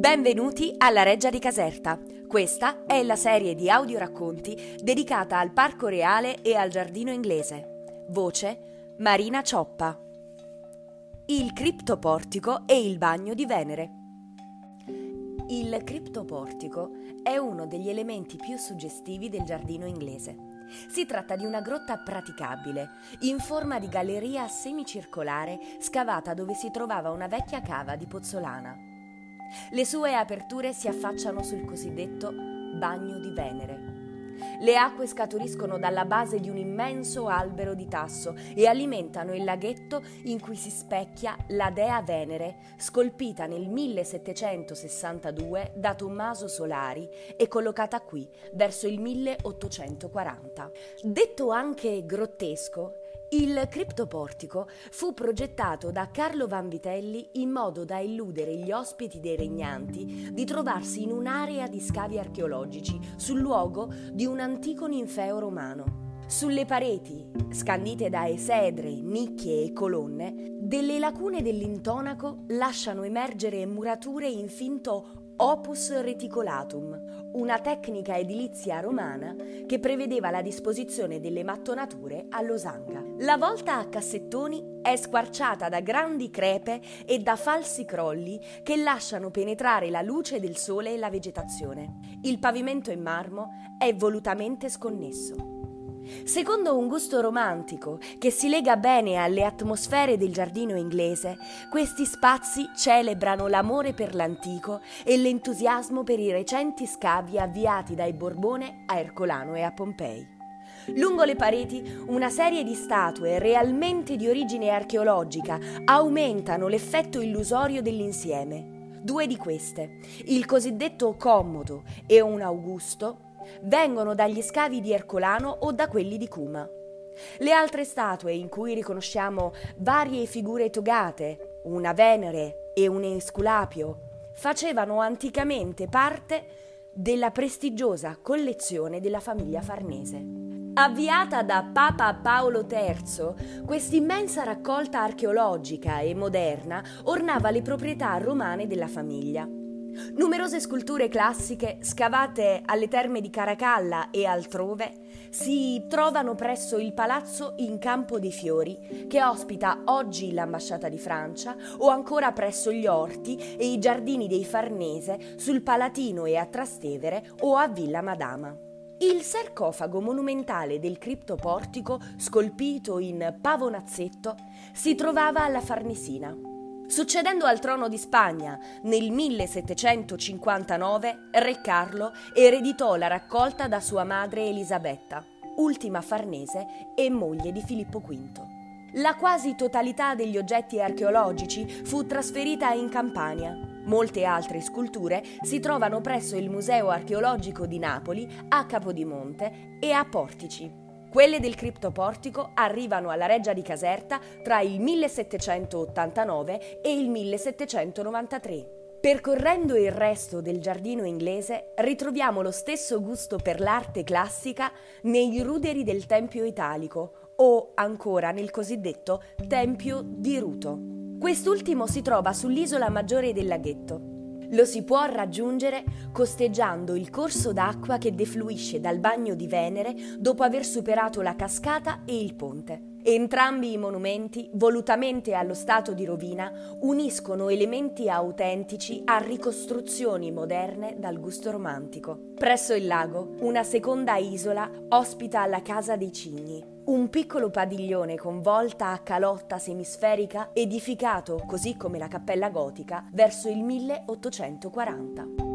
Benvenuti alla Reggia di Caserta. Questa è la serie di audioracconti dedicata al Parco Reale e al Giardino Inglese. Voce Marina Cioppa. Il criptoportico e il bagno di Venere. Il criptoportico è uno degli elementi più suggestivi del giardino inglese. Si tratta di una grotta praticabile, in forma di galleria semicircolare scavata dove si trovava una vecchia cava di pozzolana. Le sue aperture si affacciano sul cosiddetto bagno di Venere. Le acque scaturiscono dalla base di un immenso albero di tasso e alimentano il laghetto in cui si specchia la dea Venere, scolpita nel 1762 da Tommaso Solari e collocata qui verso il 1840. Detto anche grottesco, il criptoportico fu progettato da Carlo Vanvitelli in modo da illudere gli ospiti dei regnanti di trovarsi in un'area di scavi archeologici sul luogo di un antico ninfeo romano. Sulle pareti, scandite da esedre, nicchie e colonne, delle lacune dell'intonaco lasciano emergere murature in finto opus reticolatum, una tecnica edilizia romana che prevedeva la disposizione delle mattonature a losanga. La volta a cassettoni è squarciata da grandi crepe e da falsi crolli che lasciano penetrare la luce del sole e la vegetazione. Il pavimento in marmo è volutamente sconnesso. Secondo un gusto romantico che si lega bene alle atmosfere del giardino inglese, questi spazi celebrano l'amore per l'antico e l'entusiasmo per i recenti scavi avviati dai Borbone a Ercolano e a Pompei. Lungo le pareti una serie di statue realmente di origine archeologica aumentano l'effetto illusorio dell'insieme. Due di queste, il cosiddetto Commodo e un Augusto, vengono dagli scavi di Ercolano o da quelli di Cuma. Le altre statue in cui riconosciamo varie figure togate, una Venere e un Esculapio, facevano anticamente parte della prestigiosa collezione della famiglia Farnese. Avviata da Papa Paolo III, quest'immensa raccolta archeologica e moderna ornava le proprietà romane della famiglia. Numerose sculture classiche scavate alle terme di Caracalla e altrove si trovano presso il palazzo in Campo dei Fiori, che ospita oggi l'ambasciata di Francia, o ancora presso gli orti e i giardini dei Farnese sul Palatino e a Trastevere o a Villa Madama. Il sarcofago monumentale del criptoportico, scolpito in pavonazzetto, si trovava alla Farnesina. Succedendo al trono di Spagna nel 1759, Re Carlo ereditò la raccolta da sua madre Elisabetta, ultima farnese e moglie di Filippo V. La quasi totalità degli oggetti archeologici fu trasferita in Campania. Molte altre sculture si trovano presso il Museo archeologico di Napoli, a Capodimonte e a Portici. Quelle del criptoportico arrivano alla Reggia di Caserta tra il 1789 e il 1793. Percorrendo il resto del giardino inglese ritroviamo lo stesso gusto per l'arte classica nei ruderi del Tempio Italico o ancora nel cosiddetto Tempio di Ruto. Quest'ultimo si trova sull'isola maggiore del laghetto. Lo si può raggiungere costeggiando il corso d'acqua che defluisce dal bagno di Venere dopo aver superato la cascata e il ponte. Entrambi i monumenti, volutamente allo stato di rovina, uniscono elementi autentici a ricostruzioni moderne dal gusto romantico. Presso il lago, una seconda isola ospita la Casa dei Cigni, un piccolo padiglione con volta a calotta semisferica edificato, così come la cappella gotica, verso il 1840.